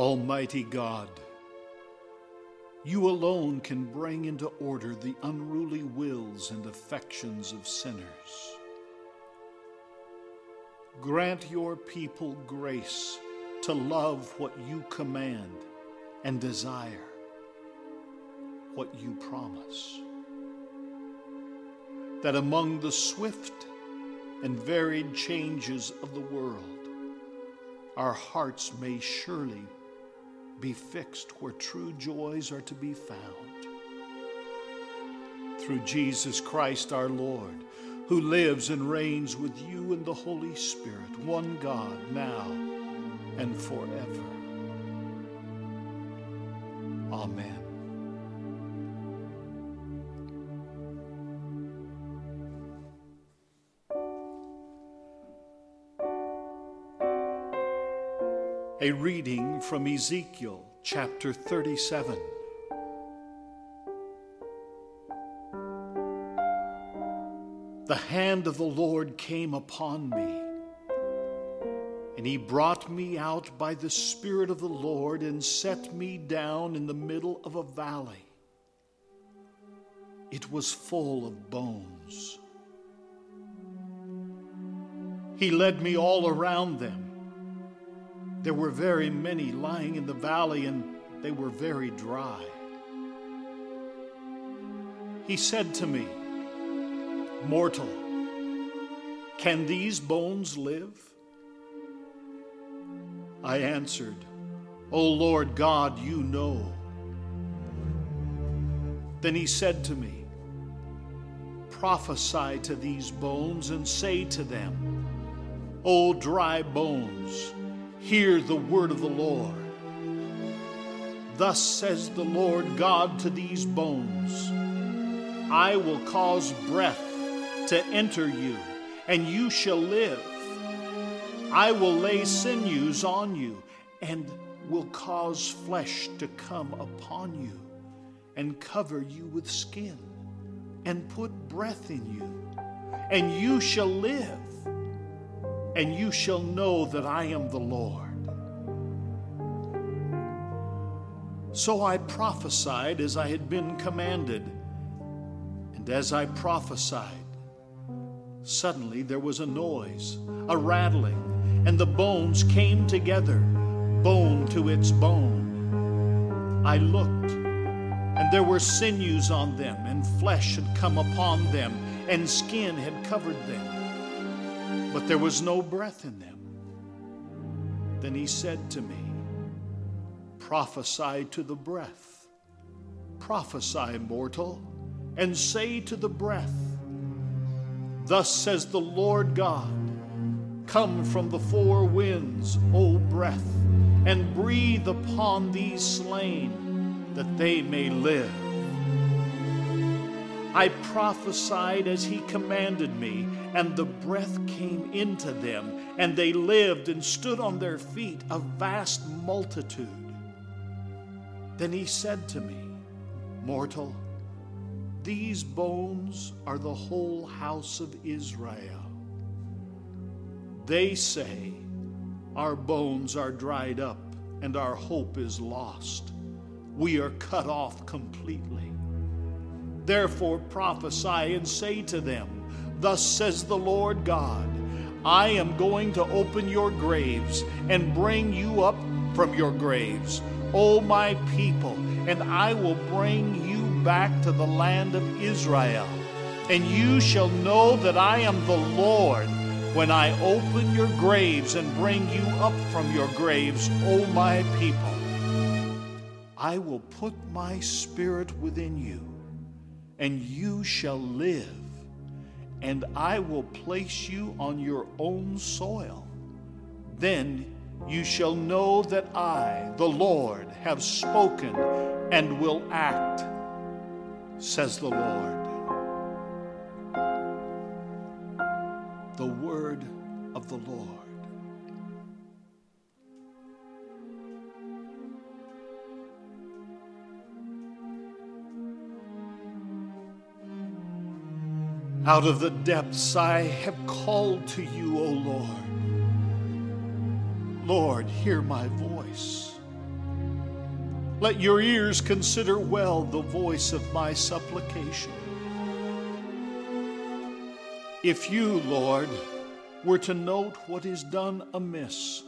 Almighty God, you alone can bring into order the unruly wills and affections of sinners. Grant your people grace to love what you command and desire what you promise. That among the swift and varied changes of the world, our hearts may surely be fixed where true joys are to be found. Through Jesus Christ our Lord, who lives and reigns with you in the Holy Spirit, one God, now and forever. A reading from Ezekiel chapter 37. The hand of the Lord came upon me, and he brought me out by the Spirit of the Lord and set me down in the middle of a valley. It was full of bones. He led me all around them there were very many lying in the valley, and they were very dry. He said to me, Mortal, can these bones live? I answered, O Lord God, you know. Then he said to me, Prophesy to these bones and say to them, O dry bones, Hear the word of the Lord. Thus says the Lord God to these bones I will cause breath to enter you, and you shall live. I will lay sinews on you, and will cause flesh to come upon you, and cover you with skin, and put breath in you, and you shall live and you shall know that I am the Lord. So I prophesied as I had been commanded, and as I prophesied, suddenly there was a noise, a rattling, and the bones came together, bone to its bone. I looked, and there were sinews on them, and flesh had come upon them, and skin had covered them but there was no breath in them. Then he said to me, Prophesy to the breath, prophesy, mortal, and say to the breath, Thus says the Lord God, Come from the four winds, O breath, and breathe upon these slain, that they may live. I prophesied as he commanded me, and the breath came into them, and they lived and stood on their feet, a vast multitude. Then he said to me, Mortal, these bones are the whole house of Israel. They say, Our bones are dried up, and our hope is lost. We are cut off completely. Therefore prophesy and say to them, Thus says the Lord God, I am going to open your graves and bring you up from your graves, O my people, and I will bring you back to the land of Israel. And you shall know that I am the Lord when I open your graves and bring you up from your graves, O my people. I will put my spirit within you and you shall live, and I will place you on your own soil. Then you shall know that I, the Lord, have spoken and will act, says the Lord. The word of the Lord. Out of the depths I have called to you, O Lord. Lord, hear my voice. Let your ears consider well the voice of my supplication. If you, Lord, were to note what is done amiss,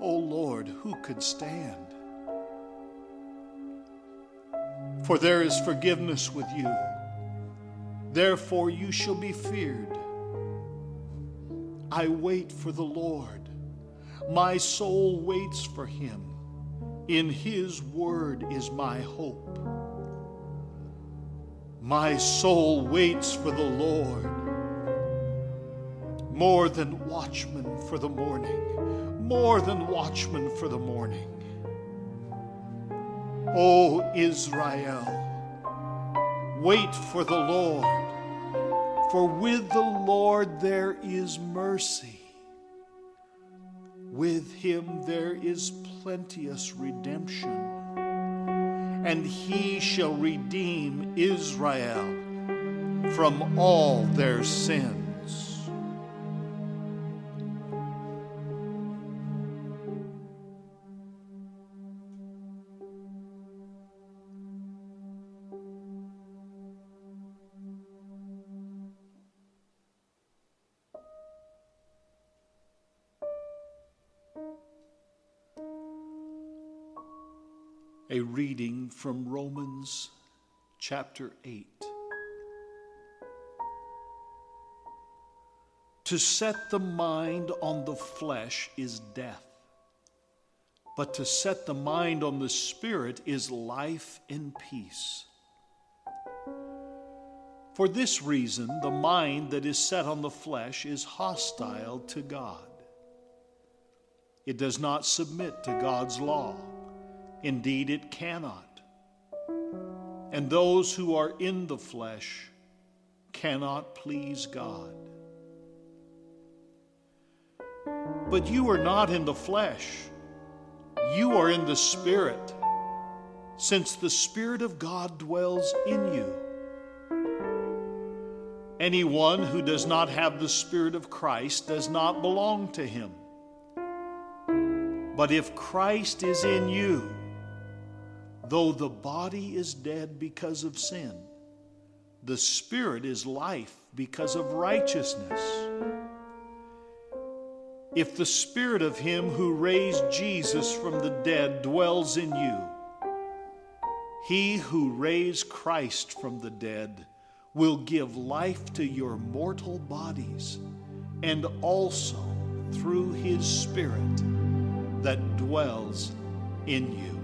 O Lord, who could stand? For there is forgiveness with you, therefore you shall be feared. I wait for the Lord, my soul waits for him. In his word is my hope. My soul waits for the Lord more than watchmen for the morning, more than watchmen for the morning. O Israel, wait for the Lord, for with the Lord there is mercy. With him there is plenteous redemption, and he shall redeem Israel from all their sins. A reading from Romans chapter 8. To set the mind on the flesh is death, but to set the mind on the spirit is life and peace. For this reason, the mind that is set on the flesh is hostile to God. It does not submit to God's law Indeed, it cannot. And those who are in the flesh cannot please God. But you are not in the flesh, you are in the Spirit, since the Spirit of God dwells in you. Anyone who does not have the Spirit of Christ does not belong to him. But if Christ is in you, Though the body is dead because of sin, the spirit is life because of righteousness. If the spirit of him who raised Jesus from the dead dwells in you, he who raised Christ from the dead will give life to your mortal bodies and also through his spirit that dwells in you.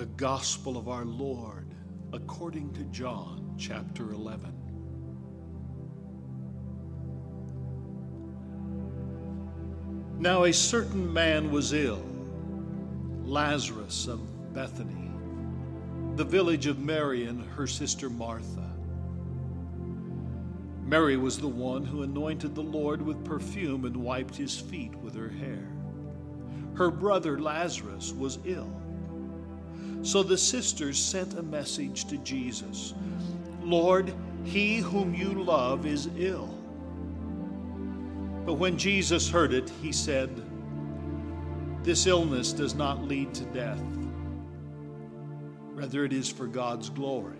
The gospel of our Lord according to John chapter 11. Now a certain man was ill, Lazarus of Bethany, the village of Mary and her sister Martha. Mary was the one who anointed the Lord with perfume and wiped his feet with her hair. Her brother Lazarus was ill. So the sisters sent a message to Jesus Lord, he whom you love is ill. But when Jesus heard it, he said, This illness does not lead to death. Rather, it is for God's glory,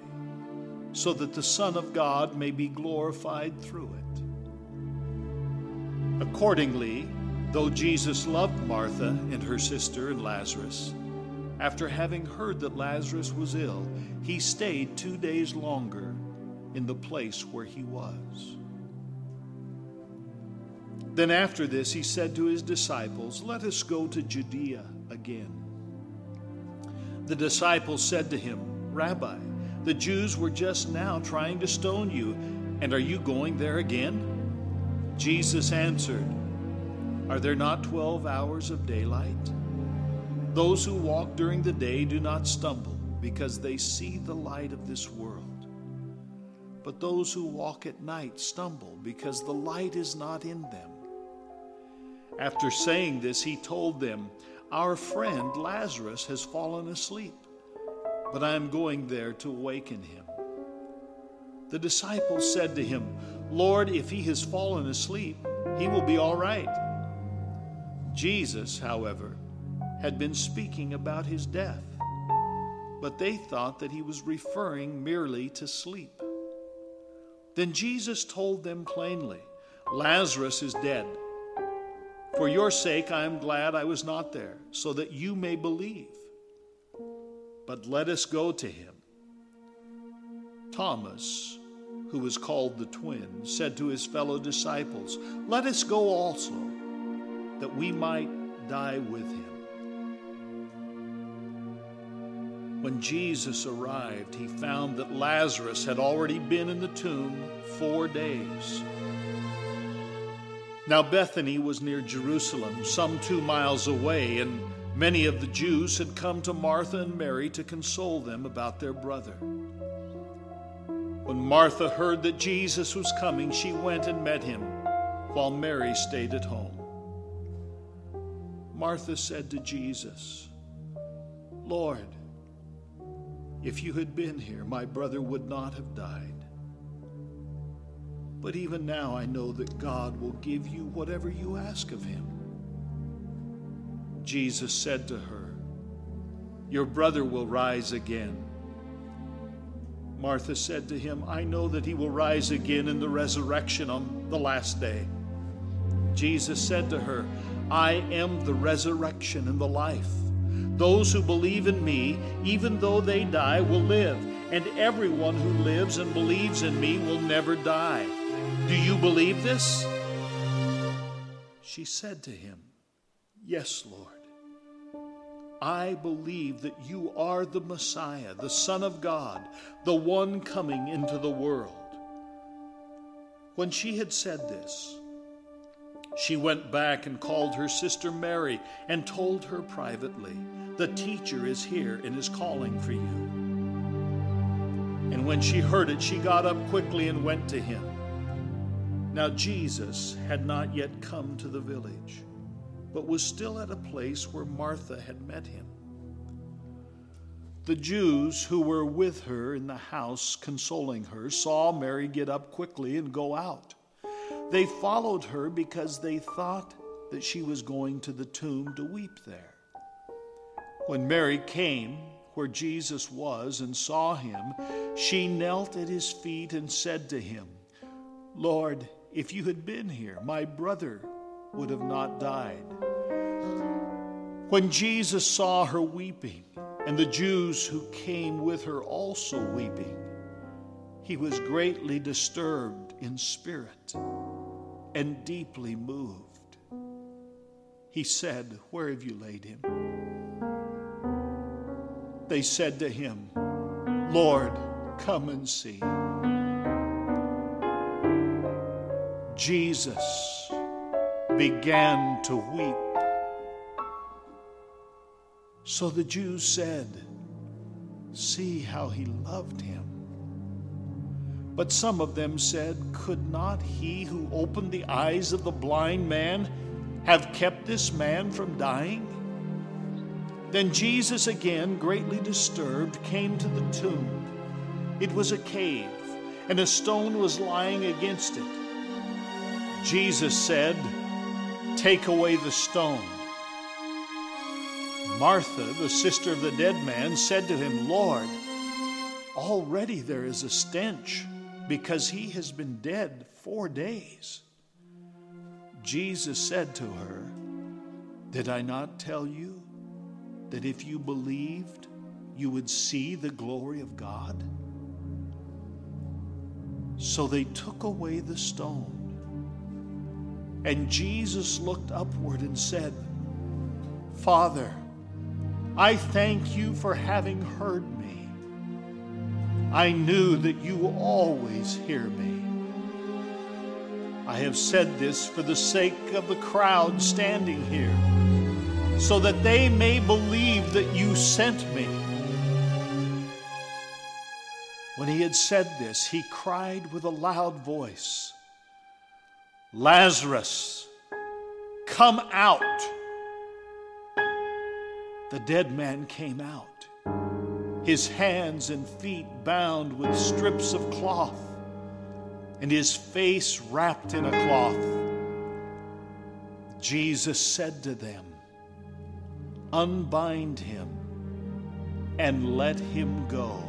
so that the Son of God may be glorified through it. Accordingly, though Jesus loved Martha and her sister and Lazarus, after having heard that Lazarus was ill, he stayed two days longer in the place where he was. Then after this, he said to his disciples, Let us go to Judea again. The disciples said to him, Rabbi, the Jews were just now trying to stone you, and are you going there again? Jesus answered, Are there not 12 hours of daylight? Those who walk during the day do not stumble because they see the light of this world. But those who walk at night stumble because the light is not in them. After saying this, he told them, Our friend Lazarus has fallen asleep, but I am going there to awaken him. The disciples said to him, Lord, if he has fallen asleep, he will be all right. Jesus, however, had been speaking about his death, but they thought that he was referring merely to sleep. Then Jesus told them plainly, Lazarus is dead. For your sake, I am glad I was not there, so that you may believe. But let us go to him. Thomas, who was called the twin, said to his fellow disciples, Let us go also, that we might die with him. When Jesus arrived, he found that Lazarus had already been in the tomb four days. Now, Bethany was near Jerusalem, some two miles away, and many of the Jews had come to Martha and Mary to console them about their brother. When Martha heard that Jesus was coming, she went and met him, while Mary stayed at home. Martha said to Jesus, Lord, if you had been here, my brother would not have died. But even now I know that God will give you whatever you ask of him. Jesus said to her, Your brother will rise again. Martha said to him, I know that he will rise again in the resurrection on the last day. Jesus said to her, I am the resurrection and the life. Those who believe in me, even though they die, will live, and everyone who lives and believes in me will never die. Do you believe this? She said to him, Yes, Lord. I believe that you are the Messiah, the Son of God, the one coming into the world. When she had said this, she went back and called her sister Mary and told her privately, The teacher is here and is calling for you. And when she heard it, she got up quickly and went to him. Now Jesus had not yet come to the village but was still at a place where Martha had met him. The Jews who were with her in the house consoling her saw Mary get up quickly and go out. They followed her because they thought that she was going to the tomb to weep there. When Mary came where Jesus was and saw him, she knelt at his feet and said to him, Lord, if you had been here, my brother would have not died. When Jesus saw her weeping, and the Jews who came with her also weeping, he was greatly disturbed in spirit and deeply moved. He said, Where have you laid him? They said to him, Lord, come and see. Jesus began to weep. So the Jews said, See how he loved him. But some of them said, Could not he who opened the eyes of the blind man have kept this man from dying? Then Jesus, again greatly disturbed, came to the tomb. It was a cave, and a stone was lying against it. Jesus said, Take away the stone. Martha, the sister of the dead man, said to him, Lord, already there is a stench because he has been dead four days. Jesus said to her, Did I not tell you that if you believed, you would see the glory of God? So they took away the stone. And Jesus looked upward and said, Father, I thank you for having heard me. I knew that you always hear me. I have said this for the sake of the crowd standing here, so that they may believe that you sent me. When he had said this, he cried with a loud voice, Lazarus, come out. The dead man came out, his hands and feet bound with strips of cloth and his face wrapped in a cloth. Jesus said to them, Unbind him and let him go.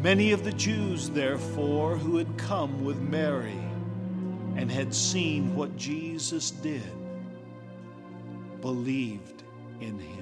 Many of the Jews, therefore, who had come with Mary and had seen what Jesus did, believed in him.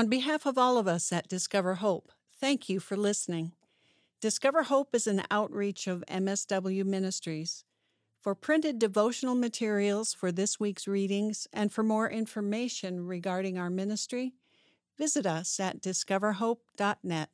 On behalf of all of us at Discover Hope, thank you for listening. Discover Hope is an outreach of MSW Ministries. For printed devotional materials for this week's readings and for more information regarding our ministry, visit us at discoverhope.net.